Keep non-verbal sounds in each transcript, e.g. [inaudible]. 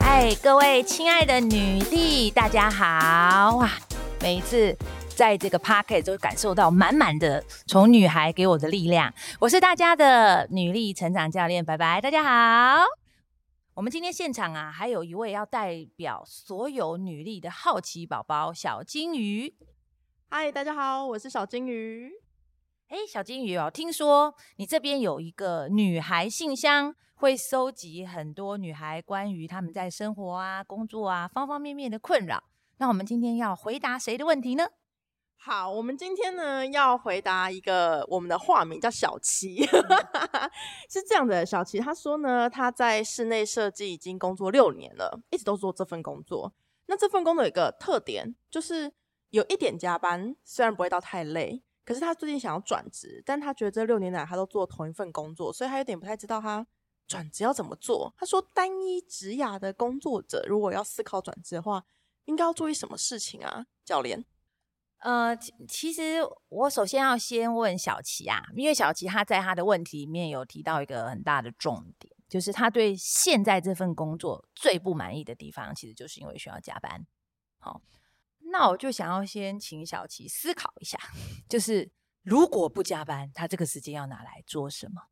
哎，各位亲爱的女力，大家好哇！每一次在这个 Podcast 都感受到满满的从女孩给我的力量。我是大家的女力成长教练，拜拜，大家好。我们今天现场啊，还有一位要代表所有女力的好奇宝宝小金鱼。嗨，大家好，我是小金鱼。哎，小金鱼哦，听说你这边有一个女孩信箱，会收集很多女孩关于她们在生活啊、工作啊方方面面的困扰。那我们今天要回答谁的问题呢？好，我们今天呢要回答一个我们的化名叫小琪，[laughs] 是这样的，小琪他说呢，他在室内设计已经工作六年了，一直都做这份工作。那这份工作有一个特点，就是有一点加班，虽然不会到太累，可是他最近想要转职，但他觉得这六年来他都做同一份工作，所以他有点不太知道他转职要怎么做。他说，单一职涯的工作者如果要思考转职的话，应该要注意什么事情啊，教练？呃，其实我首先要先问小琪啊，因为小琪他在他的问题里面有提到一个很大的重点，就是他对现在这份工作最不满意的地方，其实就是因为需要加班。好，那我就想要先请小琪思考一下，[laughs] 就是如果不加班，他这个时间要拿来做什么？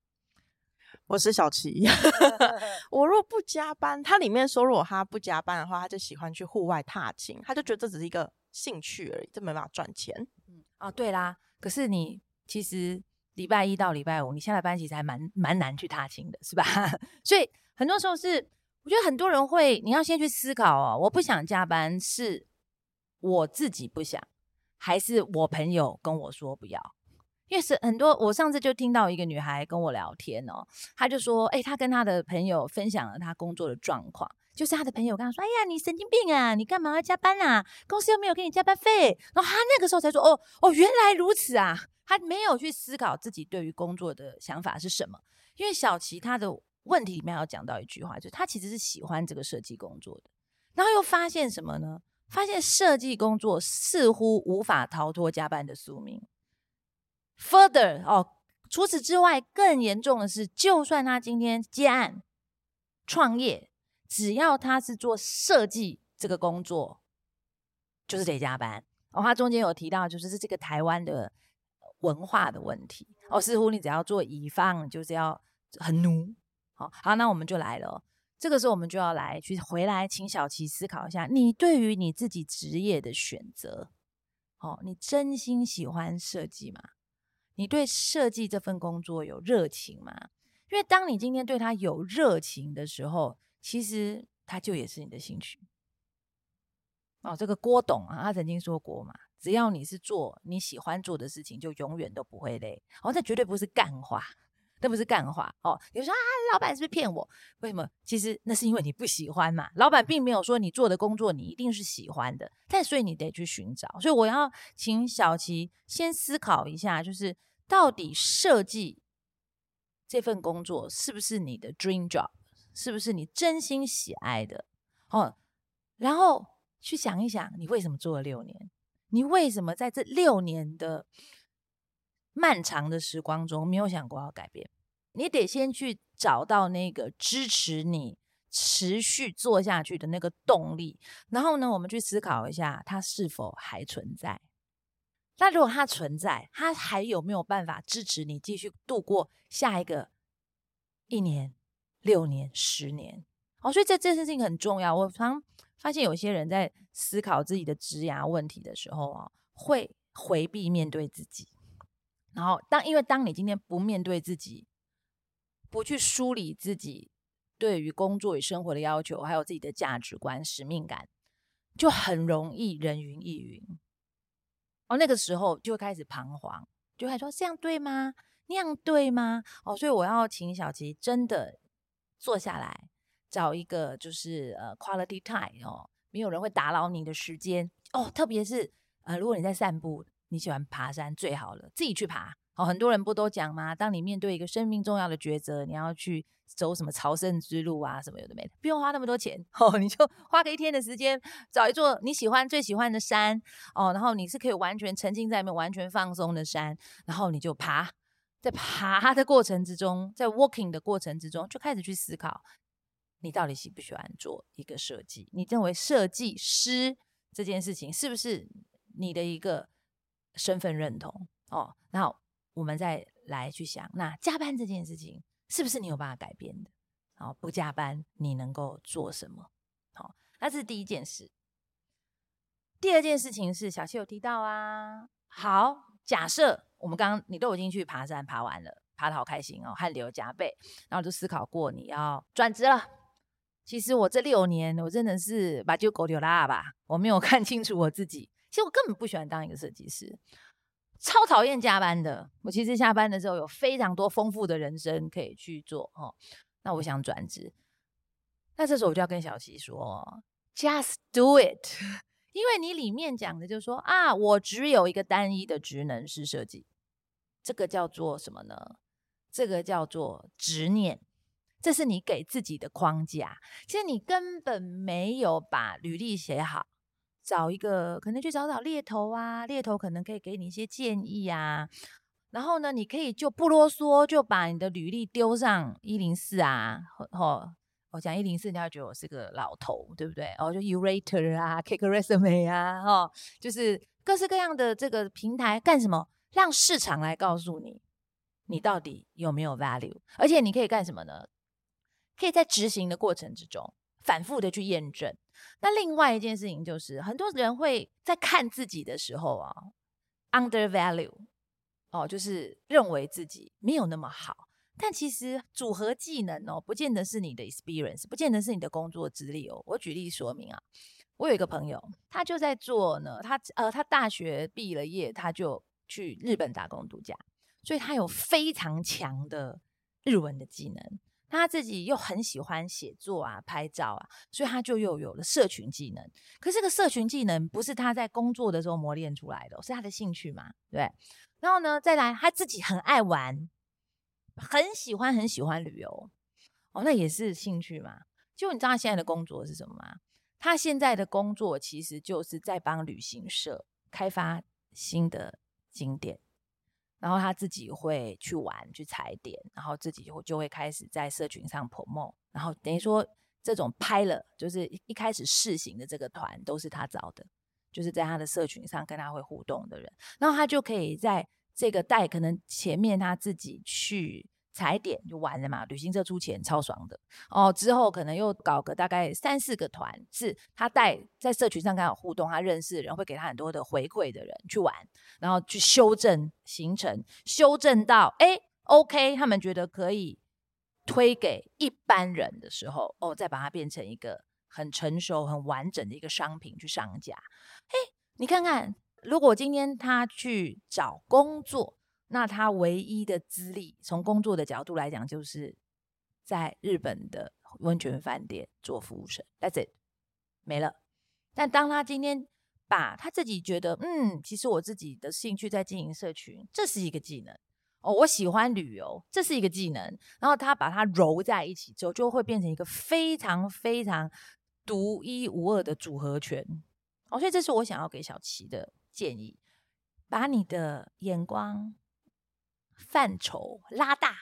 我是小琪 [laughs] [laughs] 我若不加班，他里面说如果他不加班的话，他就喜欢去户外踏青，他就觉得这只是一个。兴趣而已，这没办法赚钱。嗯，哦，对啦，可是你其实礼拜一到礼拜五，你下了班其实还蛮蛮难去踏青的，是吧？所以很多时候是，我觉得很多人会，你要先去思考哦，我不想加班，是我自己不想，还是我朋友跟我说不要？因为是很多，我上次就听到一个女孩跟我聊天哦，她就说，哎，她跟她的朋友分享了她工作的状况。就是她的朋友跟她说：“哎呀，你神经病啊！你干嘛要加班啊？公司又没有给你加班费。”然后她那个时候才说：“哦哦，原来如此啊！”她没有去思考自己对于工作的想法是什么。因为小琪他的问题里面有讲到一句话，就是他其实是喜欢这个设计工作的，然后又发现什么呢？发现设计工作似乎无法逃脱加班的宿命。Further 哦，除此之外，更严重的是，就算他今天接案创业。只要他是做设计这个工作，就是得加班。哦，他中间有提到，就是是这个台湾的文化的问题。哦，似乎你只要做乙方，就是要很奴。好，好，那我们就来了。这个时候，我们就要来去回来，请小琪思考一下，你对于你自己职业的选择，哦，你真心喜欢设计吗？你对设计这份工作有热情吗？因为当你今天对他有热情的时候，其实他就也是你的兴趣哦。这个郭董啊，他曾经说过嘛，只要你是做你喜欢做的事情，就永远都不会累。哦，这绝对不是干话，这不是干话哦。有人说啊，老板是不是骗我？为什么？其实那是因为你不喜欢嘛。老板并没有说你做的工作你一定是喜欢的，但所以你得去寻找。所以我要请小琪先思考一下，就是到底设计这份工作是不是你的 dream job？是不是你真心喜爱的哦？然后去想一想，你为什么做了六年？你为什么在这六年的漫长的时光中没有想过要改变？你得先去找到那个支持你持续做下去的那个动力。然后呢，我们去思考一下，它是否还存在？那如果它存在，它还有没有办法支持你继续度过下一个一年？六年、十年，哦，所以这这件事情很重要。我常发现有些人在思考自己的职涯问题的时候啊，会回避面对自己。然后当因为当你今天不面对自己，不去梳理自己对于工作与生活的要求，还有自己的价值观、使命感，就很容易人云亦云。哦，那个时候就会开始彷徨，就会说这样对吗？那样对吗？哦，所以我要请小琪真的。坐下来，找一个就是呃 quality time 哦，没有人会打扰你的时间哦。特别是呃，如果你在散步，你喜欢爬山，最好了，自己去爬哦，很多人不都讲吗？当你面对一个生命重要的抉择，你要去走什么朝圣之路啊，什么有的没的，不用花那么多钱 [laughs] 哦，你就 [laughs] 花个一天的时间，找一座你喜欢、最喜欢的山哦，然后你是可以完全沉浸在里面、完全放松的山，然后你就爬，在爬的过程之中，在 walking 的过程之中，就开始去思考，你到底喜不喜欢做一个设计？你认为设计师这件事情是不是你的一个身份认同？哦，然后。我们再来去想，那加班这件事情是不是你有办法改变的？好，不加班你能够做什么？好，那是第一件事。第二件事情是小七有提到啊。好，假设我们刚刚你都已经去爬山爬完了，爬得好开心哦，汗流浃背，然后就思考过你要转职了。其实我这六年我真的是把就狗丢拉吧，我没有看清楚我自己。其实我根本不喜欢当一个设计师。超讨厌加班的，我其实下班的时候有非常多丰富的人生可以去做哦。那我想转职，那这时候我就要跟小琪说，Just do it，[laughs] 因为你里面讲的就是说啊，我只有一个单一的职能是设计，这个叫做什么呢？这个叫做执念，这是你给自己的框架。其实你根本没有把履历写好。找一个可能去找找猎头啊，猎头可能可以给你一些建议啊。然后呢，你可以就不啰嗦，就把你的履历丢上一零四啊。哦，我讲一零四，你要觉得我是个老头，对不对？哦，就 Urater 啊，Cake Resume 啊，哦，就是各式各样的这个平台干什么？让市场来告诉你，你到底有没有 value？而且你可以干什么呢？可以在执行的过程之中。反复的去验证。那另外一件事情就是，很多人会在看自己的时候啊，undervalue，哦，就是认为自己没有那么好。但其实组合技能哦，不见得是你的 experience，不见得是你的工作资历哦。我举例说明啊，我有一个朋友，他就在做呢，他呃，他大学毕了业，他就去日本打工度假，所以他有非常强的日文的技能。他自己又很喜欢写作啊、拍照啊，所以他就又有了社群技能。可是这个社群技能不是他在工作的时候磨练出来的，是他的兴趣嘛？对。然后呢，再来他自己很爱玩，很喜欢很喜欢旅游，哦，那也是兴趣嘛。就你知道他现在的工作是什么吗？他现在的工作其实就是在帮旅行社开发新的景点。然后他自己会去玩去踩点，然后自己就就会开始在社群上 promote，然后等于说这种拍了就是一开始试行的这个团都是他找的，就是在他的社群上跟他会互动的人，然后他就可以在这个带可能前面他自己去。踩点就完了嘛，旅行社出钱超爽的哦。之后可能又搞个大概三四个团，是他带在社群上跟他互动，他认识的人会给他很多的回馈的人去玩，然后去修正行程，修正到哎 OK，他们觉得可以推给一般人的时候，哦，再把它变成一个很成熟、很完整的一个商品去上架。哎，你看看，如果今天他去找工作。那他唯一的资历，从工作的角度来讲，就是在日本的温泉饭店做服务生，That's it，没了。但当他今天把他自己觉得，嗯，其实我自己的兴趣在经营社群，这是一个技能哦，我喜欢旅游，这是一个技能。然后他把它揉在一起之后，就会变成一个非常非常独一无二的组合拳。哦，所以这是我想要给小琪的建议，把你的眼光。范畴拉大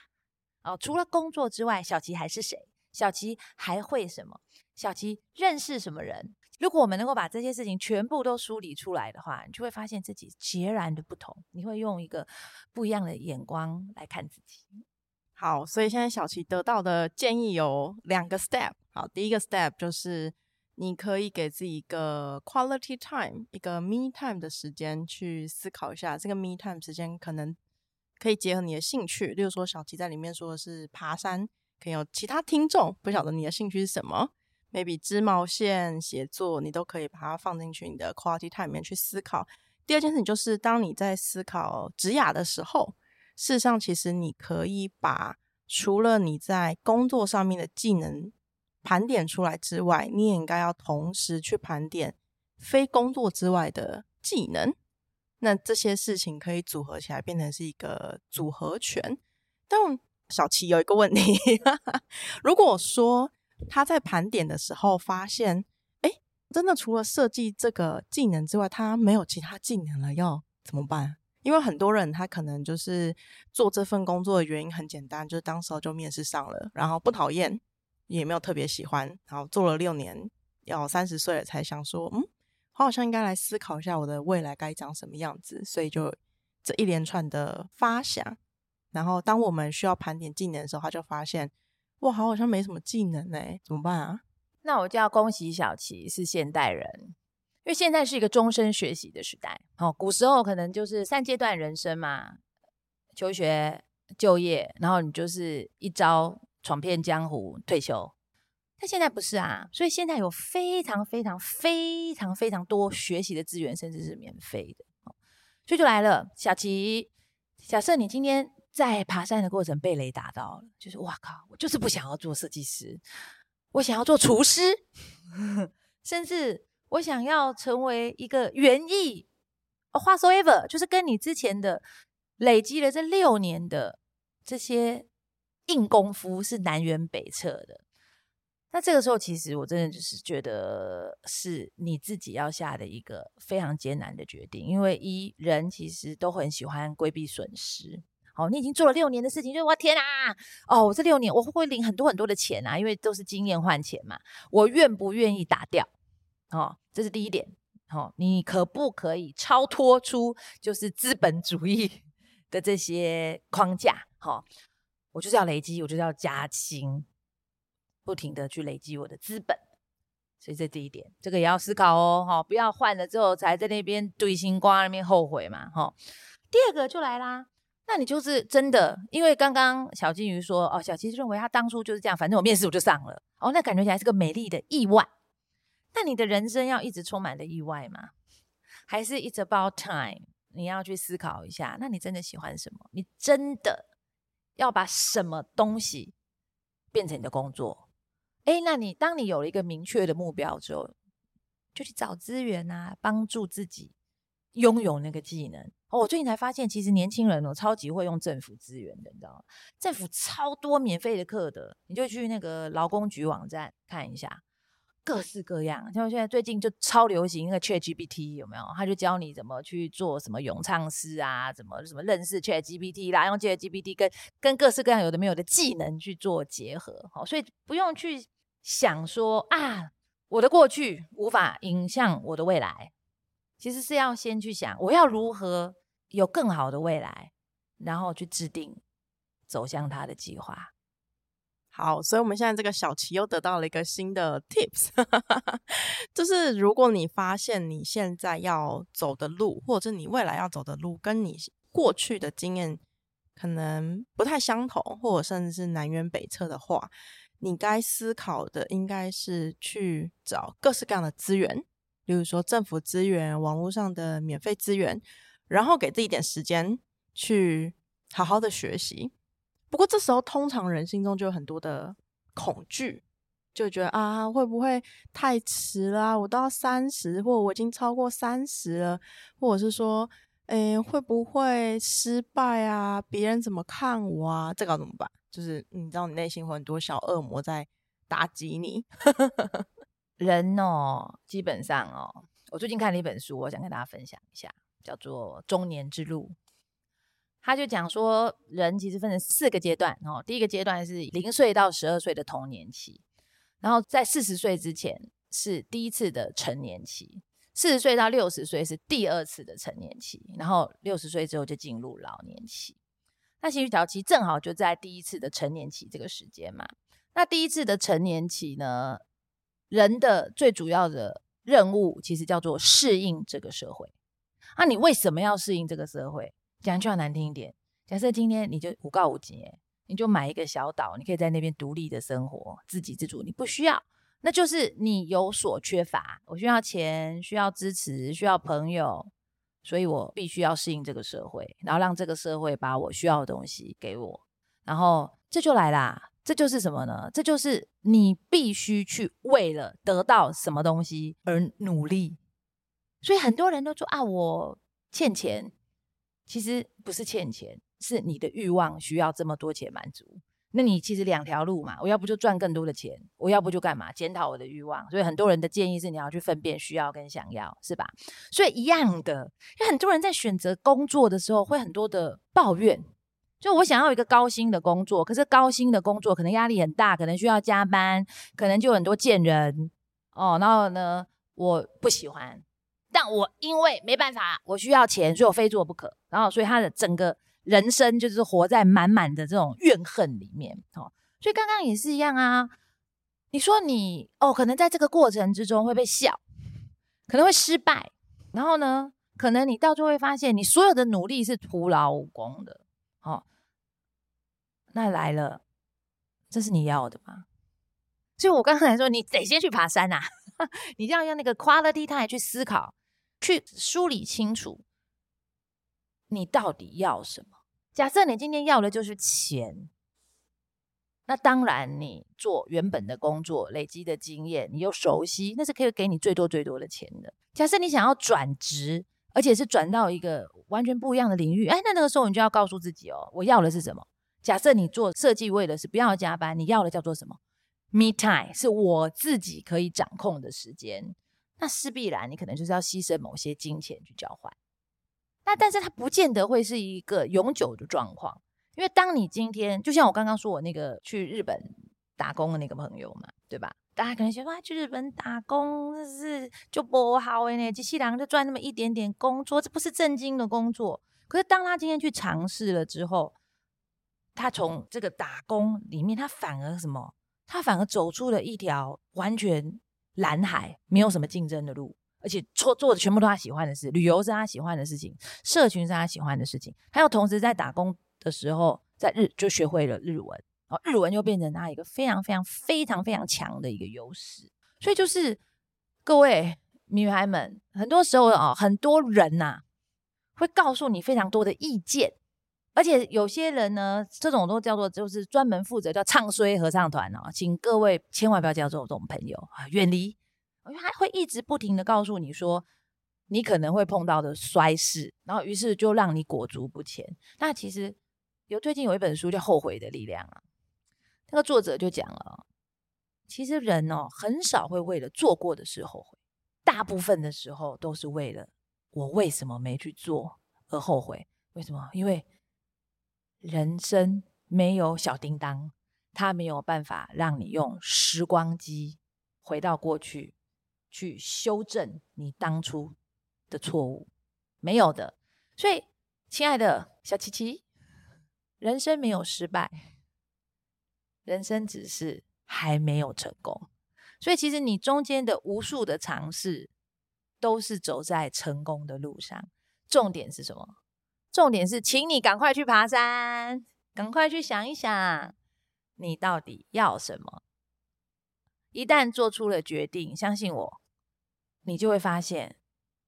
哦，除了工作之外，小琪还是谁？小琪还会什么？小琪认识什么人？如果我们能够把这些事情全部都梳理出来的话，你就会发现自己截然的不同。你会用一个不一样的眼光来看自己。好，所以现在小琪得到的建议有两个 step。好，第一个 step 就是你可以给自己一个 quality time，一个 me time 的时间去思考一下，这个 me time 时间可能。可以结合你的兴趣，例如说小琪在里面说的是爬山，可以有其他听众不晓得你的兴趣是什么，maybe 织毛线、写作，你都可以把它放进去你的 quality time 里面去思考。第二件事情就是，当你在思考职涯的时候，事实上其实你可以把除了你在工作上面的技能盘点出来之外，你也应该要同时去盘点非工作之外的技能。那这些事情可以组合起来变成是一个组合拳。但小琪有一个问题，[laughs] 如果说他在盘点的时候发现，哎，真的除了设计这个技能之外，他没有其他技能了，要怎么办？因为很多人他可能就是做这份工作的原因很简单，就是当时候就面试上了，然后不讨厌，也没有特别喜欢，然后做了六年，要三十岁了才想说，嗯，我好像应该来思考一下我的未来该长什么样子，所以就这一连串的发想，然后当我们需要盘点技能的时候，他就发现，哇，好好像没什么技能哎，怎么办啊？那我就要恭喜小琪是现代人。因为现在是一个终身学习的时代，哦，古时候可能就是三阶段人生嘛，求学、就业，然后你就是一朝闯遍江湖退休。但现在不是啊，所以现在有非常非常非常非常多学习的资源，甚至是免费的。所以就来了，小琪，假设你今天在爬山的过程被雷打到了，就是哇靠，我就是不想要做设计师，我想要做厨师，[laughs] 甚至。我想要成为一个园艺，whatsoever，就是跟你之前的累积了这六年的这些硬功夫是南辕北辙的。那这个时候，其实我真的就是觉得是你自己要下的一个非常艰难的决定，因为一人其实都很喜欢规避损失。好，你已经做了六年的事情，就是我天啊，哦，我这六年我会不会领很多很多的钱啊？因为都是经验换钱嘛，我愿不愿意打掉？哦，这是第一点。哦，你可不可以超脱出就是资本主义的这些框架？哦，我就是要累积，我就是要加薪，不停的去累积我的资本。所以这第一点，这个也要思考哦。哈、哦，不要换了之后才在那边堆心瓜，那边后悔嘛。哈、哦，第二个就来啦，那你就是真的，因为刚刚小金鱼说，哦，小琪认为他当初就是这样，反正我面试我就上了。哦，那感觉起来是个美丽的意外。那你的人生要一直充满了意外吗？还是 It's about time？你要去思考一下。那你真的喜欢什么？你真的要把什么东西变成你的工作？哎，那你当你有了一个明确的目标之后，就去找资源啊，帮助自己拥有那个技能。哦，我最近才发现，其实年轻人哦，超级会用政府资源的，你知道吗？政府超多免费的课的，你就去那个劳工局网站看一下。各式各样，像现在最近就超流行那个 ChatGPT 有没有？他就教你怎么去做什么咏唱诗啊，怎么什么认识 ChatGPT 啦，用 ChatGPT 跟跟各式各样有的没有的技能去做结合，好，所以不用去想说啊，我的过去无法影响我的未来，其实是要先去想我要如何有更好的未来，然后去制定走向他的计划。好，所以我们现在这个小琪又得到了一个新的 tips，[laughs] 就是如果你发现你现在要走的路，或者是你未来要走的路，跟你过去的经验可能不太相同，或者甚至是南辕北辙的话，你该思考的应该是去找各式各样的资源，比如说政府资源、网络上的免费资源，然后给自己一点时间去好好的学习。不过这时候，通常人心中就有很多的恐惧，就觉得啊，会不会太迟了？我到三十，或我已经超过三十了，或者是说，诶，会不会失败啊？别人怎么看我啊？这个要怎么办？就是你知道，你内心会很多小恶魔在打击你。[laughs] 人哦，基本上哦，我最近看了一本书，我想跟大家分享一下，叫做《中年之路》。他就讲说，人其实分成四个阶段哦。第一个阶段是零岁到十二岁的童年期，然后在四十岁之前是第一次的成年期，四十岁到六十岁是第二次的成年期，然后六十岁之后就进入老年期。那其实早期正好就在第一次的成年期这个时间嘛。那第一次的成年期呢，人的最主要的任务其实叫做适应这个社会。那你为什么要适应这个社会？讲句话难听一点，假设今天你就五告五级，你就买一个小岛，你可以在那边独立的生活，自给自足。你不需要，那就是你有所缺乏。我需要钱，需要支持，需要朋友，所以我必须要适应这个社会，然后让这个社会把我需要的东西给我。然后这就来啦，这就是什么呢？这就是你必须去为了得到什么东西而努力。所以很多人都说啊，我。欠钱，其实不是欠钱，是你的欲望需要这么多钱满足。那你其实两条路嘛，我要不就赚更多的钱，我要不就干嘛？检讨我的欲望。所以很多人的建议是你要去分辨需要跟想要，是吧？所以一样的，因为很多人在选择工作的时候会很多的抱怨，就我想要一个高薪的工作，可是高薪的工作可能压力很大，可能需要加班，可能就很多贱人哦。然后呢，我不喜欢，但我因为没办法，我需要钱，所以我非做不可。然后所以他的整个。人生就是活在满满的这种怨恨里面，哦，所以刚刚也是一样啊。你说你哦，可能在这个过程之中会被笑，可能会失败，然后呢，可能你到最后会发现，你所有的努力是徒劳无功的，哦。那来了，这是你要的吗？所以我刚才说，你得先去爬山呐，啊，[laughs] 你就要用那个 quality time 去思考，去梳理清楚。你到底要什么？假设你今天要的就是钱，那当然你做原本的工作累积的经验，你又熟悉，那是可以给你最多最多的钱的。假设你想要转职，而且是转到一个完全不一样的领域，哎，那那个时候你就要告诉自己哦，我要的是什么？假设你做设计为的是不要加班，你要的叫做什么？Me time，是我自己可以掌控的时间。那势必然你可能就是要牺牲某些金钱去交换。那但是它不见得会是一个永久的状况，因为当你今天就像我刚刚说我那个去日本打工的那个朋友嘛，对吧？大家可能觉得哇，去日本打工这是就不好哎，呢，机器人就赚那么一点点工作，这不是正经的工作。可是当他今天去尝试了之后，他从这个打工里面，他反而什么？他反而走出了一条完全蓝海，没有什么竞争的路。而且做做的全部都他喜欢的事，旅游是他喜欢的事情，社群是他喜欢的事情。还有同时在打工的时候，在日就学会了日文，然后日文就变成他一个非常非常非常非常强的一个优势。所以就是各位女孩们，很多时候啊，很多人呐、会告诉你非常多的意见，而且有些人呢，这种都叫做就是专门负责叫唱衰合唱团哦，请各位千万不要交这种朋友啊，远离。因为他会一直不停的告诉你说，你可能会碰到的衰事，然后于是就让你裹足不前。那其实有最近有一本书叫《后悔的力量》啊，那个作者就讲了，其实人哦很少会为了做过的事后悔，大部分的时候都是为了我为什么没去做而后悔。为什么？因为人生没有小叮当，他没有办法让你用时光机回到过去。去修正你当初的错误，没有的。所以，亲爱的小琪琪，人生没有失败，人生只是还没有成功。所以，其实你中间的无数的尝试，都是走在成功的路上。重点是什么？重点是，请你赶快去爬山，赶快去想一想，你到底要什么。一旦做出了决定，相信我。你就会发现，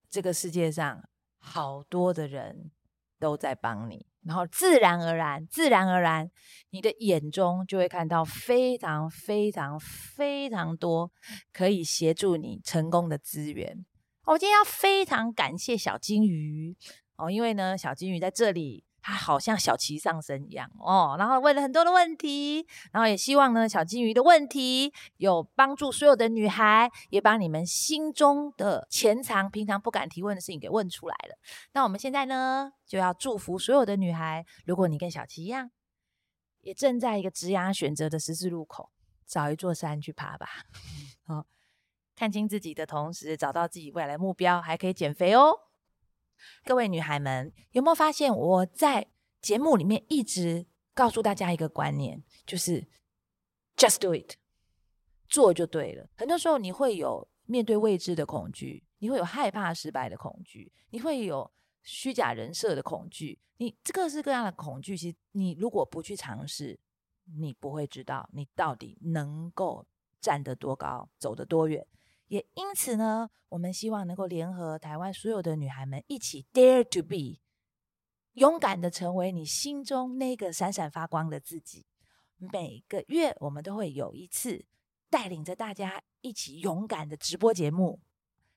这个世界上好多的人都在帮你，然后自然而然、自然而然，你的眼中就会看到非常、非常、非常多可以协助你成功的资源。我今天要非常感谢小金鱼哦，因为呢，小金鱼在这里。它好像小琪上身一样哦，然后问了很多的问题，然后也希望呢，小金鱼的问题有帮助所有的女孩，也把你们心中的潜藏、平常不敢提问的事情给问出来了。那我们现在呢，就要祝福所有的女孩，如果你跟小琪一样，也正在一个职涯选择的十字路口，找一座山去爬吧。好，[laughs] 看清自己的同时，找到自己未来目标，还可以减肥哦。各位女孩们，有没有发现我在节目里面一直告诉大家一个观念，就是 just do it，做就对了。很多时候你会有面对未知的恐惧，你会有害怕失败的恐惧，你会有虚假人设的恐惧，你这各式各样的恐惧，其实你如果不去尝试，你不会知道你到底能够站得多高，走得多远。也因此呢，我们希望能够联合台湾所有的女孩们一起 dare to be，勇敢的成为你心中那个闪闪发光的自己。每个月我们都会有一次带领着大家一起勇敢的直播节目。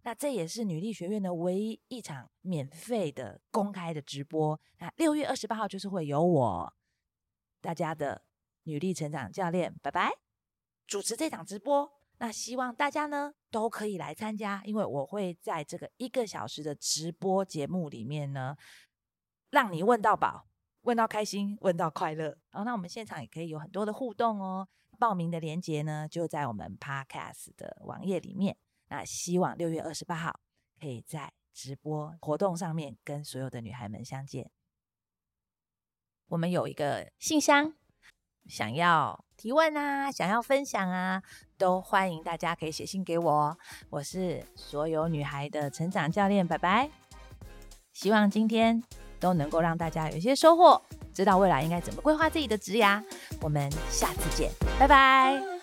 那这也是女力学院的唯一一场免费的公开的直播。那六月二十八号就是会有我大家的女力成长教练拜拜主持这场直播。那希望大家呢都可以来参加，因为我会在这个一个小时的直播节目里面呢，让你问到饱，问到开心，问到快乐。然后，那我们现场也可以有很多的互动哦。报名的链接呢就在我们 Podcast 的网页里面。那希望六月二十八号可以在直播活动上面跟所有的女孩们相见。我们有一个信箱。想要提问啊，想要分享啊，都欢迎大家可以写信给我。我是所有女孩的成长教练，拜拜。希望今天都能够让大家有一些收获，知道未来应该怎么规划自己的职涯。我们下次见，拜拜。